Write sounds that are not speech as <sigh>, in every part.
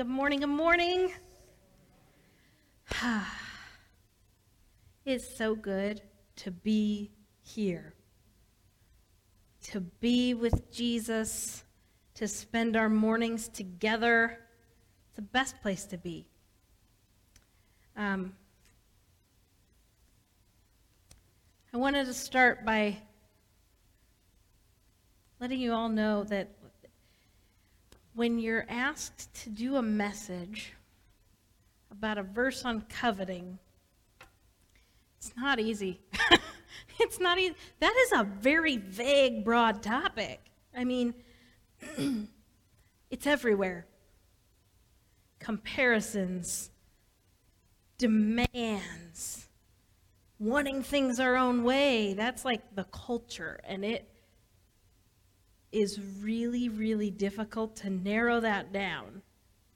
good morning, good morning. <sighs> it's so good to be here, to be with Jesus, to spend our mornings together. It's the best place to be. Um, I wanted to start by letting you all know that when you're asked to do a message about a verse on coveting, it's not easy. <laughs> it's not easy. That is a very vague, broad topic. I mean, <clears throat> it's everywhere. Comparisons, demands, wanting things our own way. That's like the culture, and it is really, really difficult to narrow that down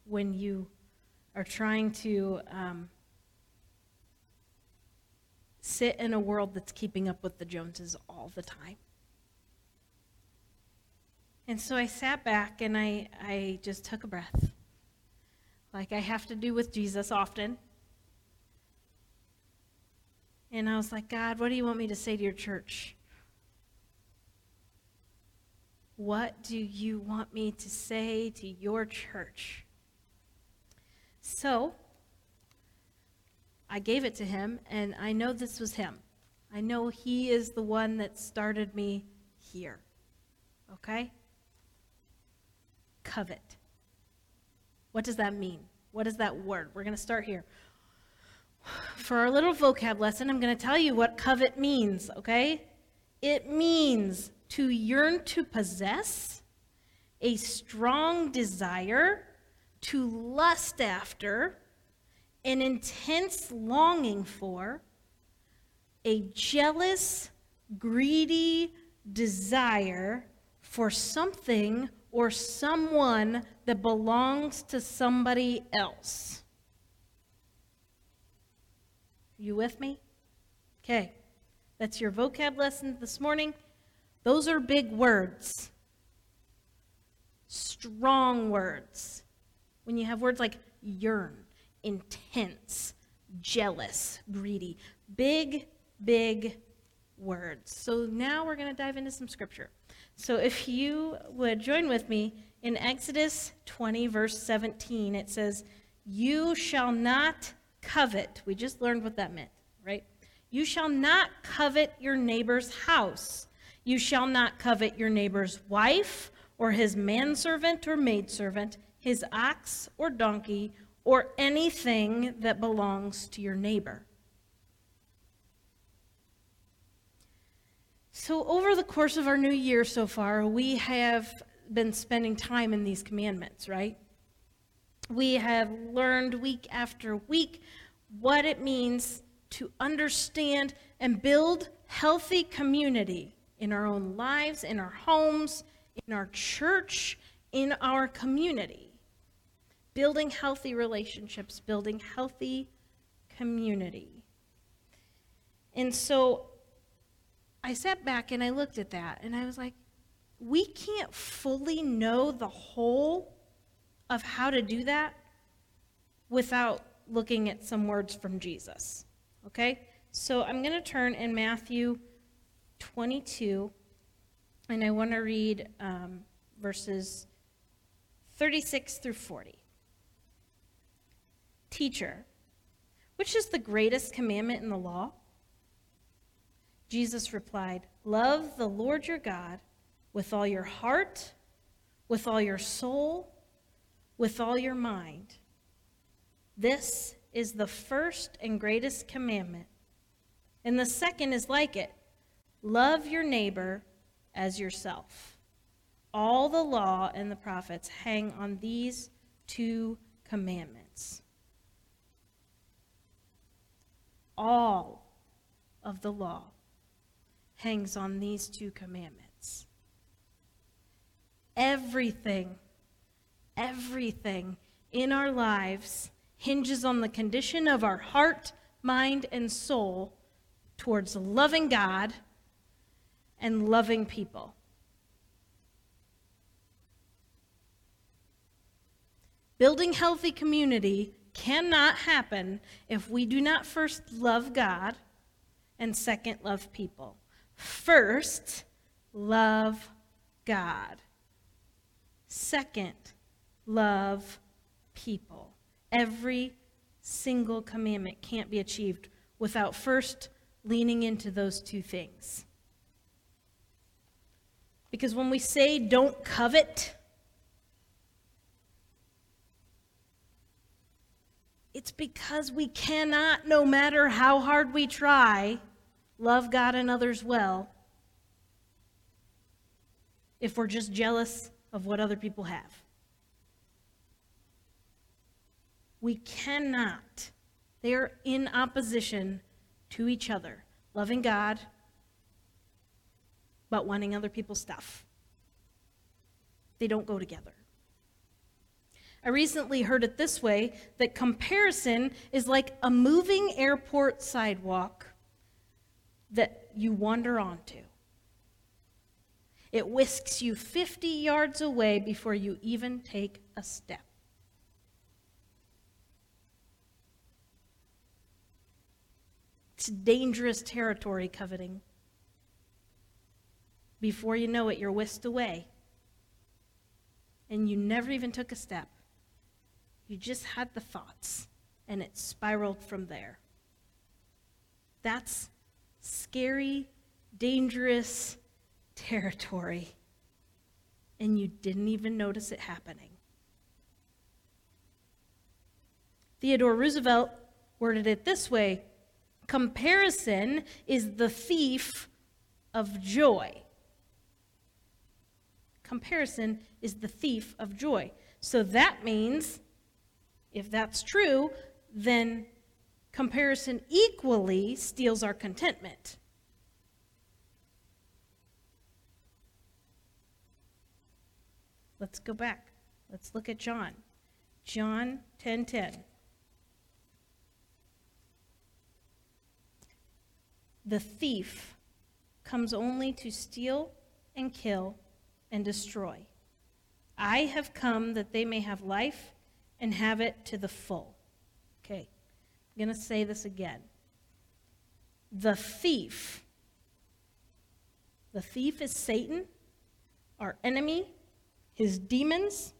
when you are trying to um, sit in a world that's keeping up with the Joneses all the time. And so I sat back and I, I just took a breath, like I have to do with Jesus often. And I was like, God, what do you want me to say to your church? What do you want me to say to your church? So, I gave it to him, and I know this was him. I know he is the one that started me here. Okay? Covet. What does that mean? What is that word? We're going to start here. For our little vocab lesson, I'm going to tell you what covet means, okay? It means to yearn to possess, a strong desire, to lust after, an intense longing for, a jealous, greedy desire for something or someone that belongs to somebody else. You with me? Okay. That's your vocab lesson this morning. Those are big words, strong words. When you have words like yearn, intense, jealous, greedy, big, big words. So now we're going to dive into some scripture. So if you would join with me in Exodus 20, verse 17, it says, You shall not covet. We just learned what that meant, right? You shall not covet your neighbor's house. You shall not covet your neighbor's wife, or his manservant or maidservant, his ox or donkey, or anything that belongs to your neighbor. So, over the course of our new year so far, we have been spending time in these commandments, right? We have learned week after week what it means to understand and build healthy community in our own lives, in our homes, in our church, in our community. Building healthy relationships, building healthy community. And so I sat back and I looked at that and I was like, we can't fully know the whole of how to do that without looking at some words from Jesus. Okay? So I'm going to turn in Matthew 22, and I want to read um, verses 36 through 40. Teacher, which is the greatest commandment in the law? Jesus replied, Love the Lord your God with all your heart, with all your soul, with all your mind. This is the first and greatest commandment. And the second is like it Love your neighbor as yourself. All the law and the prophets hang on these two commandments. All of the law hangs on these two commandments. Everything, everything in our lives hinges on the condition of our heart, mind, and soul towards loving God and loving people. Building healthy community cannot happen if we do not first love God and second love people. First, love God. Second, love people. Every single commandment can't be achieved without first leaning into those two things. Because when we say don't covet, it's because we cannot, no matter how hard we try, love God and others well if we're just jealous of what other people have. We cannot. They are in opposition to each other, loving God, wanting other people's stuff. They don't go together. I recently heard it this way that comparison is like a moving airport sidewalk that you wander onto. It whisks you 50 yards away before you even take a step. It's dangerous territory, coveting. Before you know it, you're whisked away. And you never even took a step. You just had the thoughts, and it spiraled from there. That's scary, dangerous territory. And you didn't even notice it happening. Theodore Roosevelt worded it this way Comparison is the thief of joy. Comparison is the thief of joy. So that means, if that's true, then comparison equally steals our contentment. Let's go back. Let's look at John. John 10:10. 10, 10. The thief comes only to steal and kill and destroy. I have come that they may have life and have it to the full. Okay, I'm going to say this again. The thief, the thief is Satan, our enemy, his demons.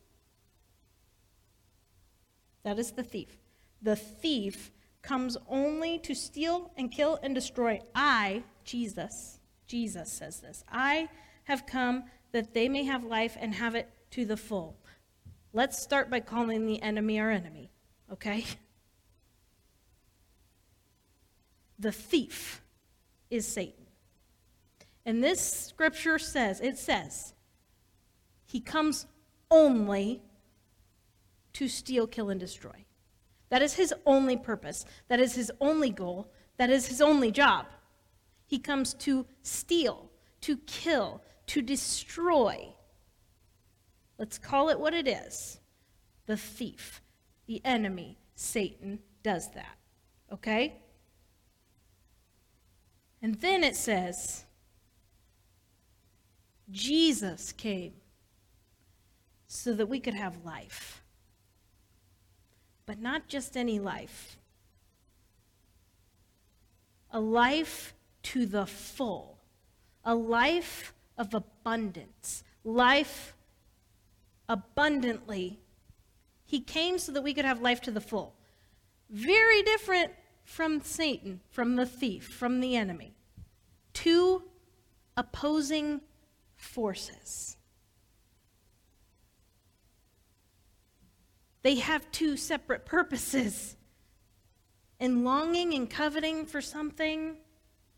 That is the thief. The thief comes only to steal and kill and destroy. I, Jesus, Jesus says this, I have come that they may have life and have it to the full. Let's start by calling the enemy our enemy, okay? The thief is Satan. And this scripture says, it says, he comes only to steal, kill, and destroy. That is his only purpose. That is his only goal. That is his only job. He comes to steal, to kill, to destroy. Let's call it what it is the thief, the enemy, Satan does that. Okay? And then it says, Jesus came so that we could have life but not just any life. A life to the full, a life of abundance, life abundantly. He came so that we could have life to the full. Very different from Satan, from the thief, from the enemy. Two opposing forces. They have two separate purposes. And longing and coveting for something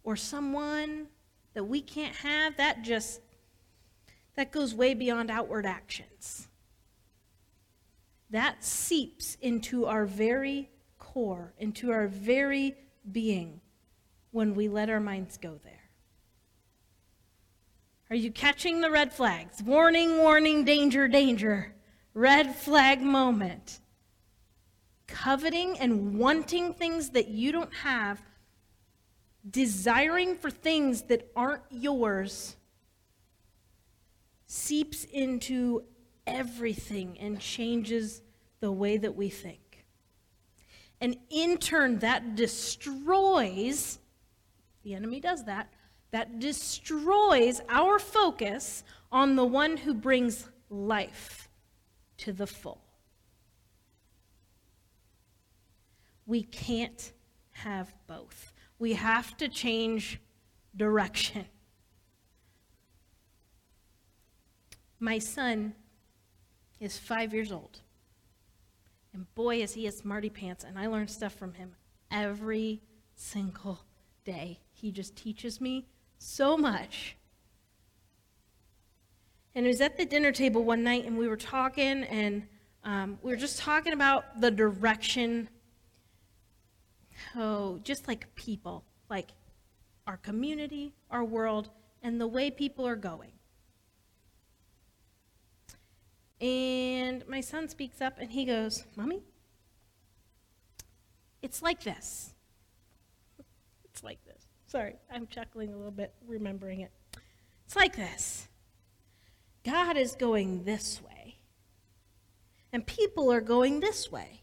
or someone that we can't have, that just that goes way beyond outward actions. That seeps into our very core, into our very being when we let our minds go there. Are you catching the red flags? Warning, warning, danger, danger red flag moment. Coveting and wanting things that you don't have, desiring for things that aren't yours, seeps into everything and changes the way that we think. And in turn, that destroys, the enemy does that, that destroys our focus on the one who brings life to the full. We can't have both. We have to change direction. My son is five years old. And boy, is he a smarty pants. And I learn stuff from him every single day. He just teaches me so much. And it was at the dinner table one night, and we were talking, and um, we were just talking about the direction. Oh, just like people, like our community, our world, and the way people are going. And my son speaks up and he goes, Mommy, it's like this. It's like this. Sorry, I'm chuckling a little bit, remembering it. It's like this God is going this way, and people are going this way.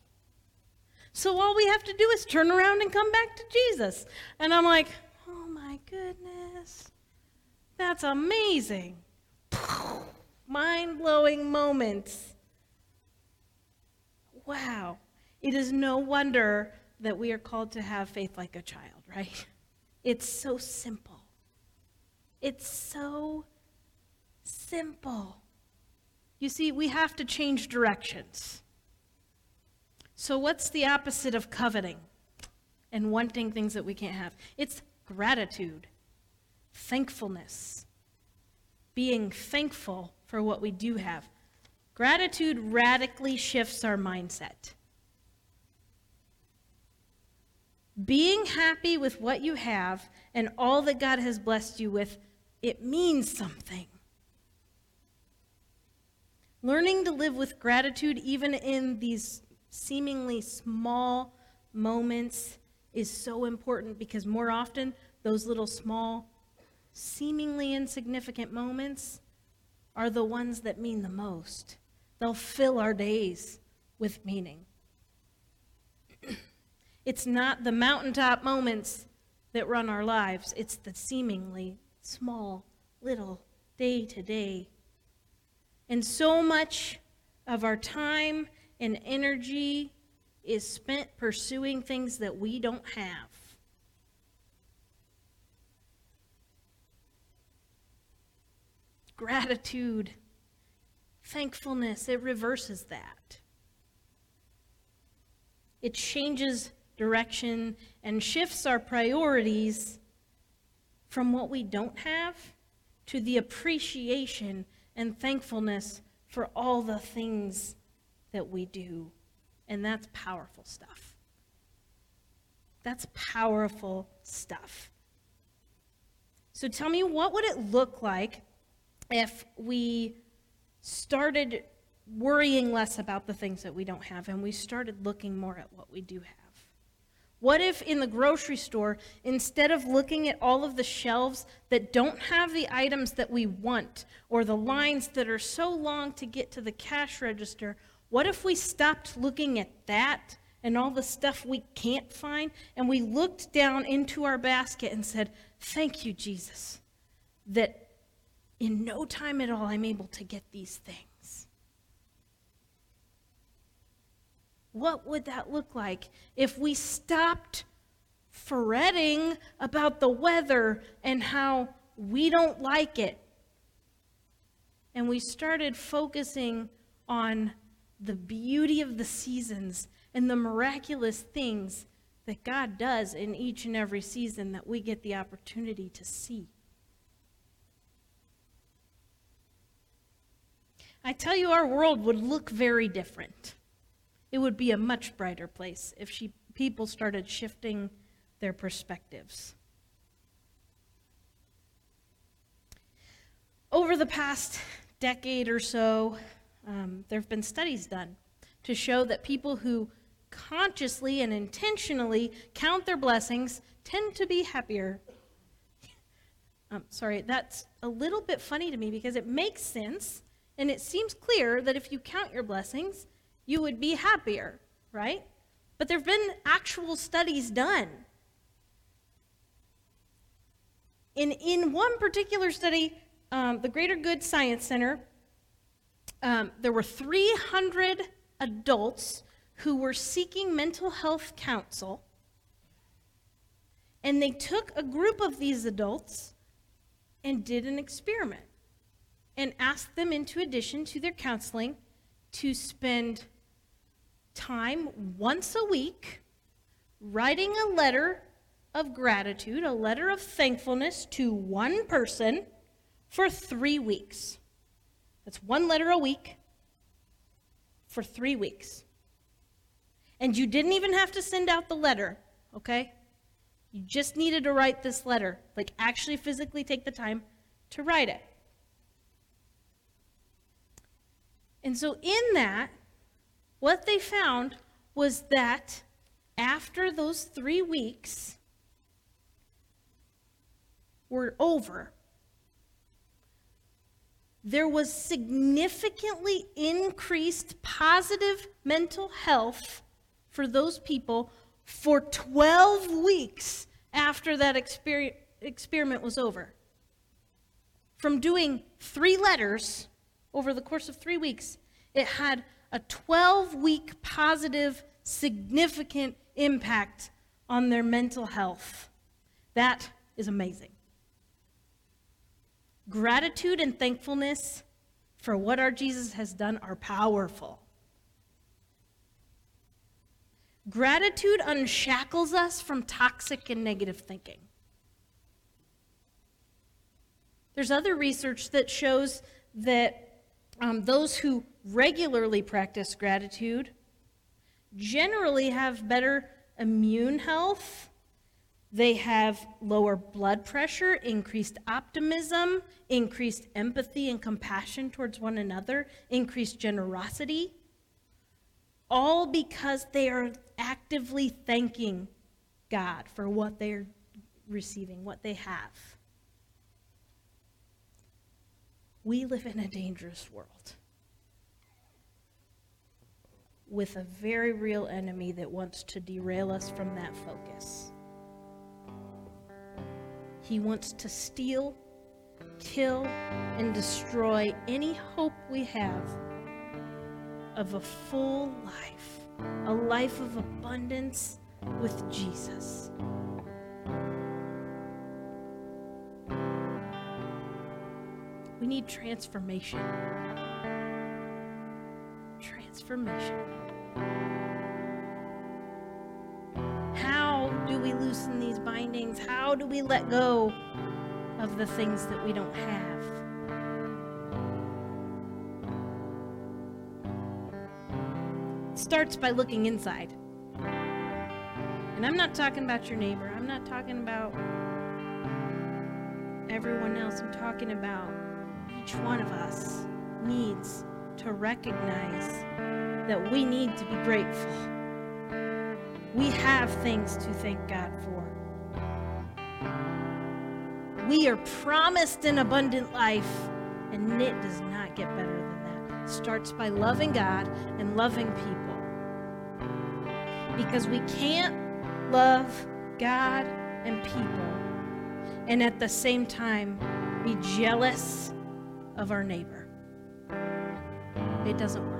So all we have to do is turn around and come back to Jesus. And I'm like, oh my goodness, that's amazing <laughs> mind blowing moments. Wow. It is no wonder that we are called to have faith like a child, right? <laughs> It's so simple. It's so simple. You see, we have to change directions. So, what's the opposite of coveting and wanting things that we can't have? It's gratitude, thankfulness, being thankful for what we do have. Gratitude radically shifts our mindset. Being happy with what you have and all that God has blessed you with, it means something. Learning to live with gratitude, even in these seemingly small moments, is so important because more often, those little small, seemingly insignificant moments are the ones that mean the most. They'll fill our days with meaning. <clears throat> it's not the mountaintop moments that run our lives, it's the seemingly small, little, day to day. And so much of our time and energy is spent pursuing things that we don't have. gratitude, thankfulness, it reverses that. It changes direction and shifts our priorities from what we don't have to the appreciation and thankfulness for all the things that we do. And that's powerful stuff. That's powerful stuff. So tell me, what would it look like if we started worrying less about the things that we don't have and we started looking more at what we do have? What if in the grocery store, instead of looking at all of the shelves that don't have the items that we want or the lines that are so long to get to the cash register, what if we stopped looking at that and all the stuff we can't find and we looked down into our basket and said, Thank you, Jesus, that in no time at all, I'm able to get these things. What would that look like if we stopped fretting about the weather and how we don't like it? And we started focusing on the beauty of the seasons and the miraculous things that God does in each and every season that we get the opportunity to see. I tell you, our world would look very different. It would be a much brighter place if she, people started shifting their perspectives. Over the past decade or so, um, there have been studies done to show that people who consciously and intentionally count their blessings tend to be happier. Um, sorry, that's a little bit funny to me because it makes sense and it seems clear that if you count your blessings, you would be happier, right? But there have been actual studies done. In, in one particular study, um, the Greater Good Science Center, um, there were 300 adults who were seeking mental health counsel. And they took a group of these adults and did an experiment and asked them, into addition to their counseling, to spend time once a week writing a letter of gratitude, a letter of thankfulness to one person for three weeks. That's one letter a week for three weeks. And you didn't even have to send out the letter, okay? You just needed to write this letter, like actually physically take the time to write it. And so, in that, what they found was that after those three weeks were over, there was significantly increased positive mental health for those people for 12 weeks after that exper- experiment was over. From doing three letters over the course of three weeks, it had a 12 week positive, significant impact on their mental health. That is amazing. Gratitude and thankfulness for what our Jesus has done are powerful. Gratitude unshackles us from toxic and negative thinking. There's other research that shows that um, those who regularly practice gratitude generally have better immune health. They have lower blood pressure, increased optimism, increased empathy and compassion towards one another, increased generosity, all because they are actively thanking God for what they're receiving, what they have. We live in a dangerous world with a very real enemy that wants to derail us from that focus. He wants to steal, kill, and destroy any hope we have of a full life a life of abundance with Jesus. We need transformation. Transformation. Loosen these bindings? How do we let go of the things that we don't have? starts by looking inside. And I'm not talking about your neighbor. I'm not talking about everyone else. I'm talking about each one of us needs to recognize that we need to be grateful. We have things to thank God for. We are promised an abundant life, and it does not get better than that. It starts by loving God and loving people because we can't love God and people and at the same time be jealous of our neighbor. It doesn't.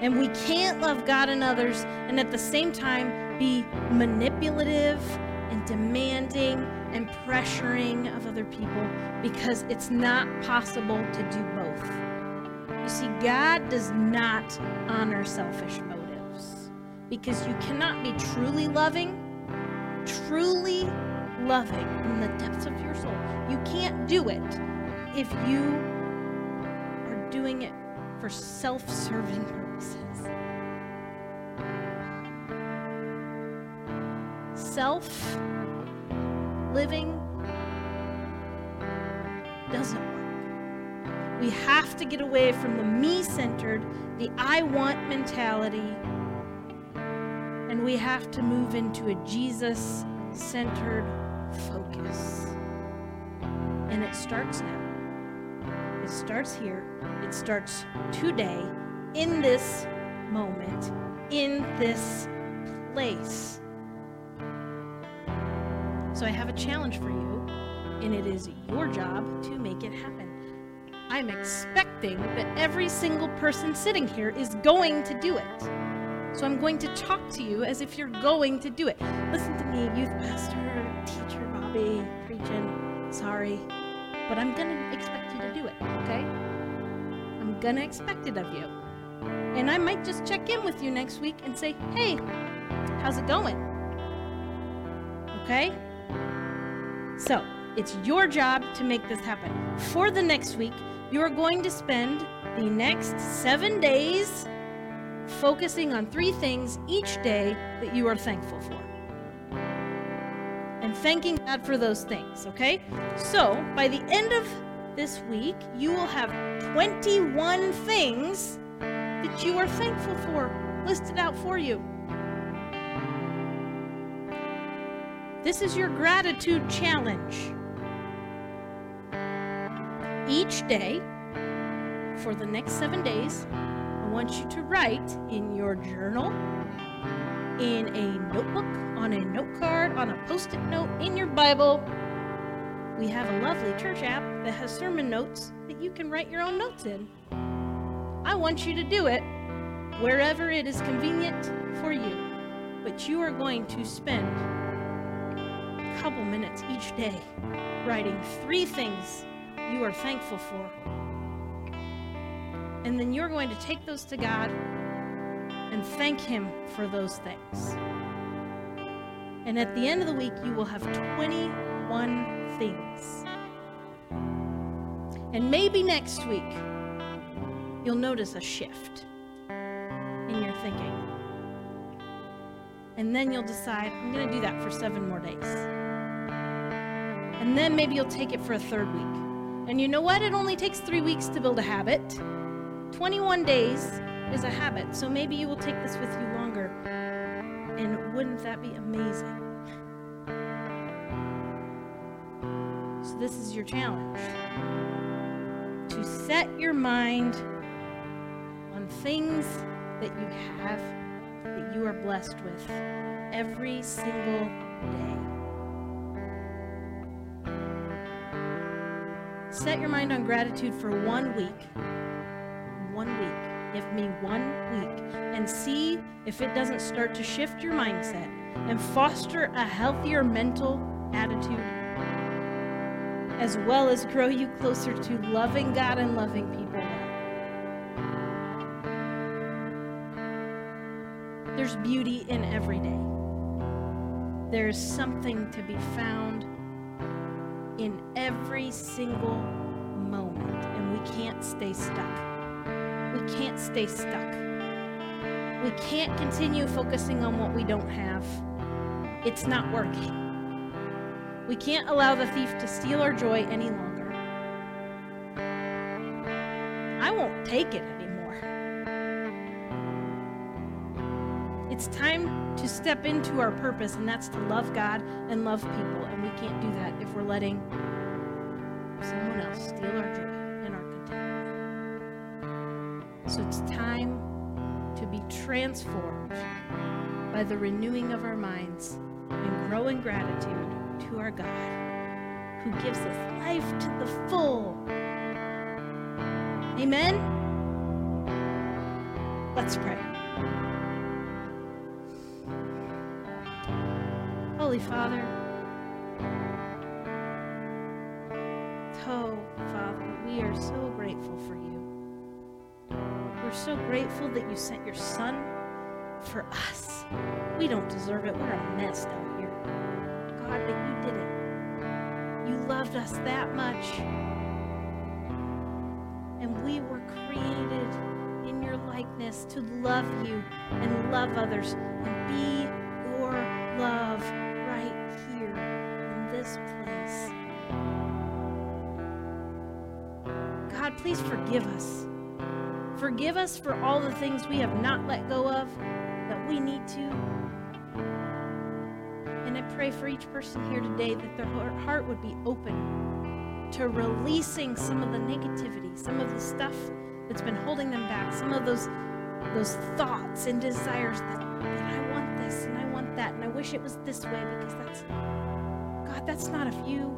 And we can't love God and others and at the same time be manipulative and demanding and pressuring of other people because it's not possible to do both. You see, God does not honor selfish motives because you cannot be truly loving, truly loving in the depths of your soul. You can't do it if you are doing it for self serving purposes. Self living doesn't work. we have to get away from the me centered, the I want mentality, and we have to move into a Jesus centered focus. And it starts now. It starts here. It starts today, in this moment, in this place. So I have a challenge for you, and it is your job to make it happen. I'm expecting that every single person sitting here is going to do it. So I'm going to talk to you as if you're going to do it. Listen to me, youth pastor, teacher Bobby, preaching. Sorry, but I'm going to expect you to do it, okay? I'm going to expect it of you. And I might just check in with you next week and say, hey, how's it going? Okay? So, it's your job to make this happen. For the next week, you are going to spend the next seven days focusing on three things each day that you are thankful for. And thanking God for those things, okay? So, by the end of this week, you will have 21 things that you are thankful for listed out for you. This is your gratitude challenge each day for the next seven days, I want you to write in your journal, in a notebook, on a note card, on a post it note, in your Bible. We have a lovely church app that has sermon notes that you can write your own notes in. I want you to do it wherever it is convenient for you, but you are going to spend couple minutes each day writing three things you are thankful for. And then you're going to take those to God and thank Him for those things. And at the end of the week, you will have 21 things. And maybe next week, you'll notice a shift in your thinking. And then you'll decide, I'm going to do that for seven more days. And then maybe you'll take it for a third week. And you know what? It only takes three weeks to build a habit. 21 days is a habit, so maybe you will take this with you longer. And wouldn't that be amazing? So, this is your challenge to set your mind on things that you have, that you are blessed with every single day. Set your mind on gratitude for one week. One week. Give me one week. And see if it doesn't start to shift your mindset and foster a healthier mental attitude, as well as grow you closer to loving God and loving people. There's beauty in every day. There's something to be found every single moment, and we can't stay stuck. We can't stay stuck. We can't continue focusing on what we don't have. It's not working. We can't allow the thief to steal our joy any longer. I won't take it anymore. It's time to step into our purpose, and that's to love God and love people. And we can't do that if we're letting someone else steal our joy and our contentment. So it's time to be transformed by the renewing of our minds and grow in gratitude to our God who gives us life to the full. Amen? Let's pray. Holy Father, so grateful that you sent your Son for us. We don't deserve it. We're a mess down here. God, but you did it. You loved us that much. And we were created in your likeness to love you and love others and be your love right here in this place. God, please forgive us. Forgive us for all the things we have not let go of that we need to. And I pray for each person here today that their heart would be open to releasing some of the negativity, some of the stuff that's been holding them back, some of those those thoughts and desires that, that I want this and I want that and I wish it was this way because that's God, that's not of you.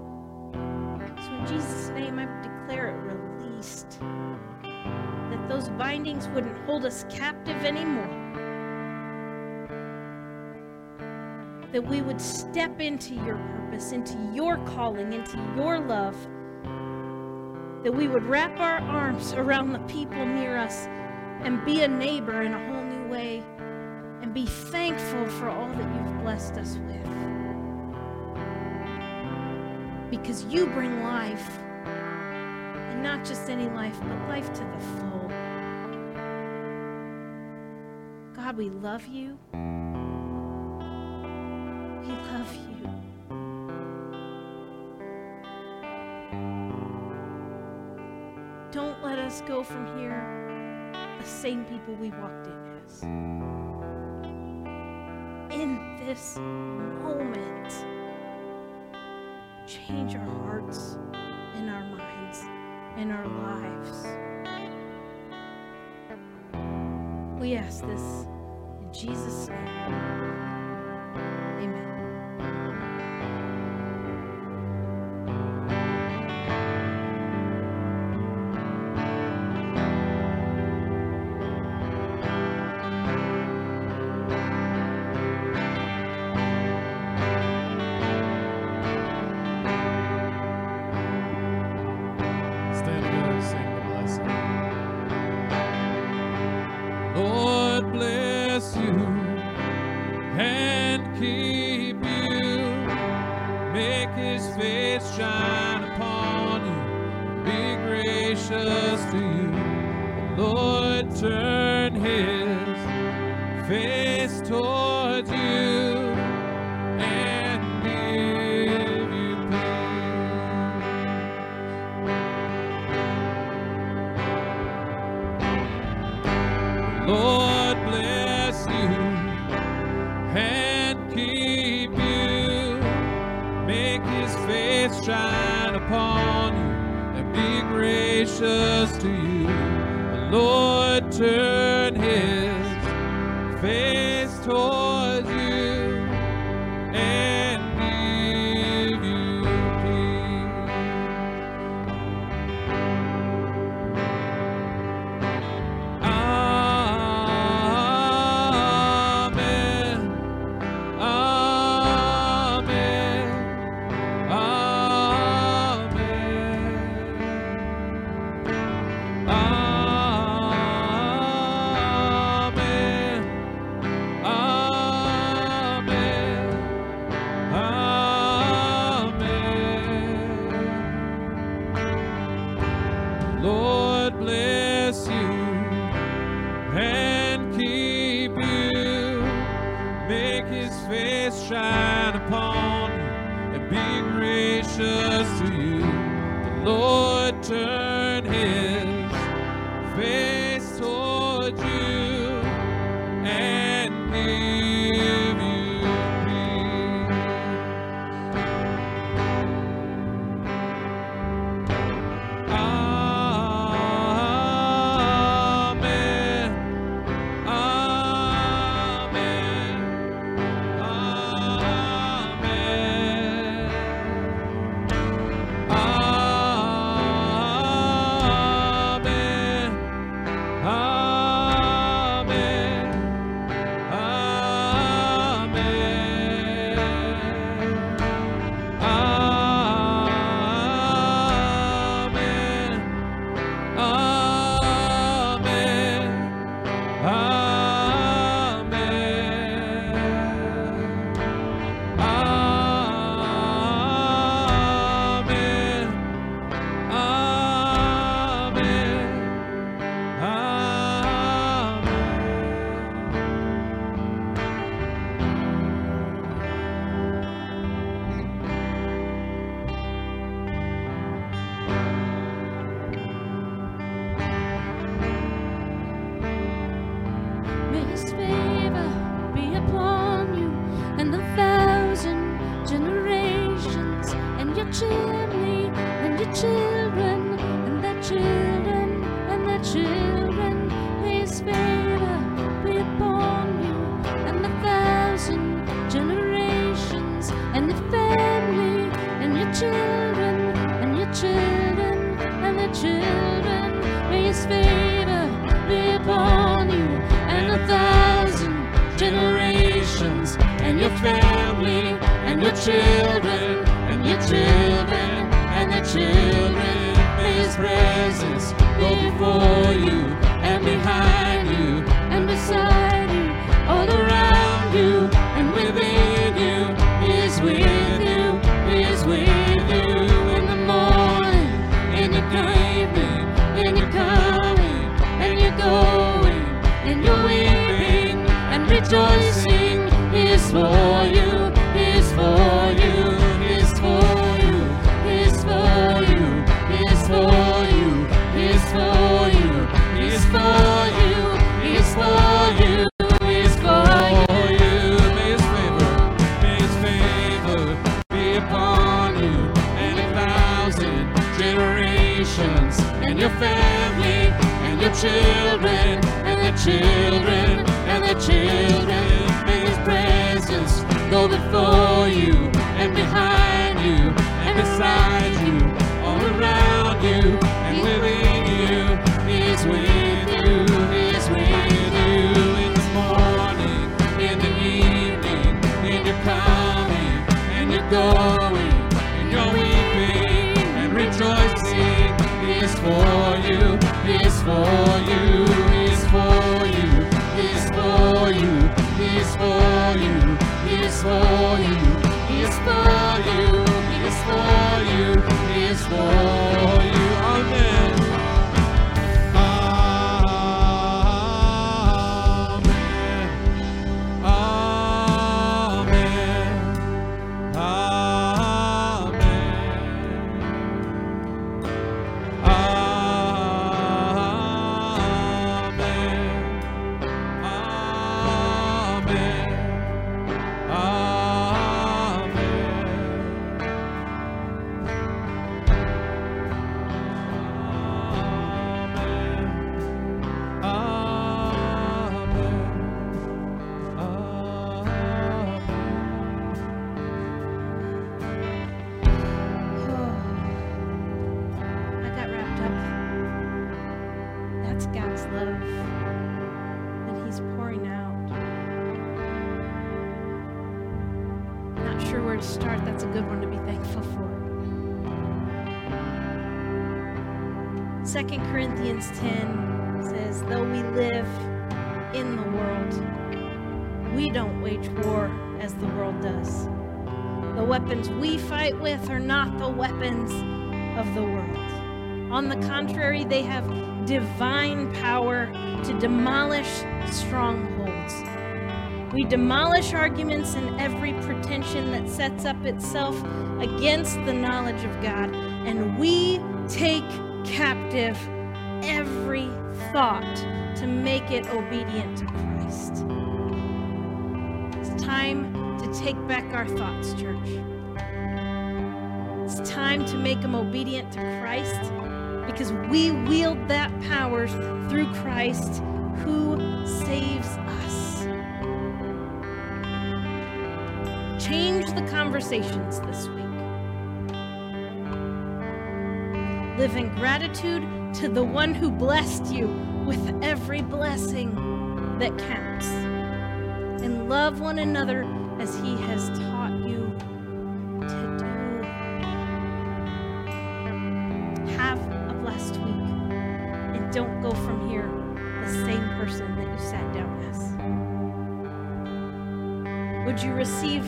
So in Jesus' name I declare it released. That those bindings wouldn't hold us captive anymore. That we would step into your purpose, into your calling, into your love that we would wrap our arms around the people near us and be a neighbor in a whole new way and be thankful for all that you've blessed us with. Because you bring life, not just any life, but life to the full. God, we love you. We love you. Don't let us go from here the same people we walked in as. In this moment, change our hearts and our lives. We ask this in Jesus' name. Make his face shine upon you. Be gracious to you. The Lord turn his face towards gracious to you. The Lord turn his face towards generations and your family and your children and the children and the children. May His presence go before you and behind you and beside for you. Is for you. Is for you. Is for you. Is for you. Is for you. Is for you. Is for you. Is for you. Amen. Corinthians 10 says, Though we live in the world, we don't wage war as the world does. The weapons we fight with are not the weapons of the world. On the contrary, they have divine power to demolish strongholds. We demolish arguments and every pretension that sets up itself against the knowledge of God, and we take captive every thought to make it obedient to Christ. It's time to take back our thoughts, church. It's time to make them obedient to Christ because we wield that power through Christ who saves us. Change the conversations this week. Live in gratitude to the one who blessed you with every blessing that counts. And love one another as he has taught you to do. Have a blessed week. And don't go from here the same person that you sat down as. Would you receive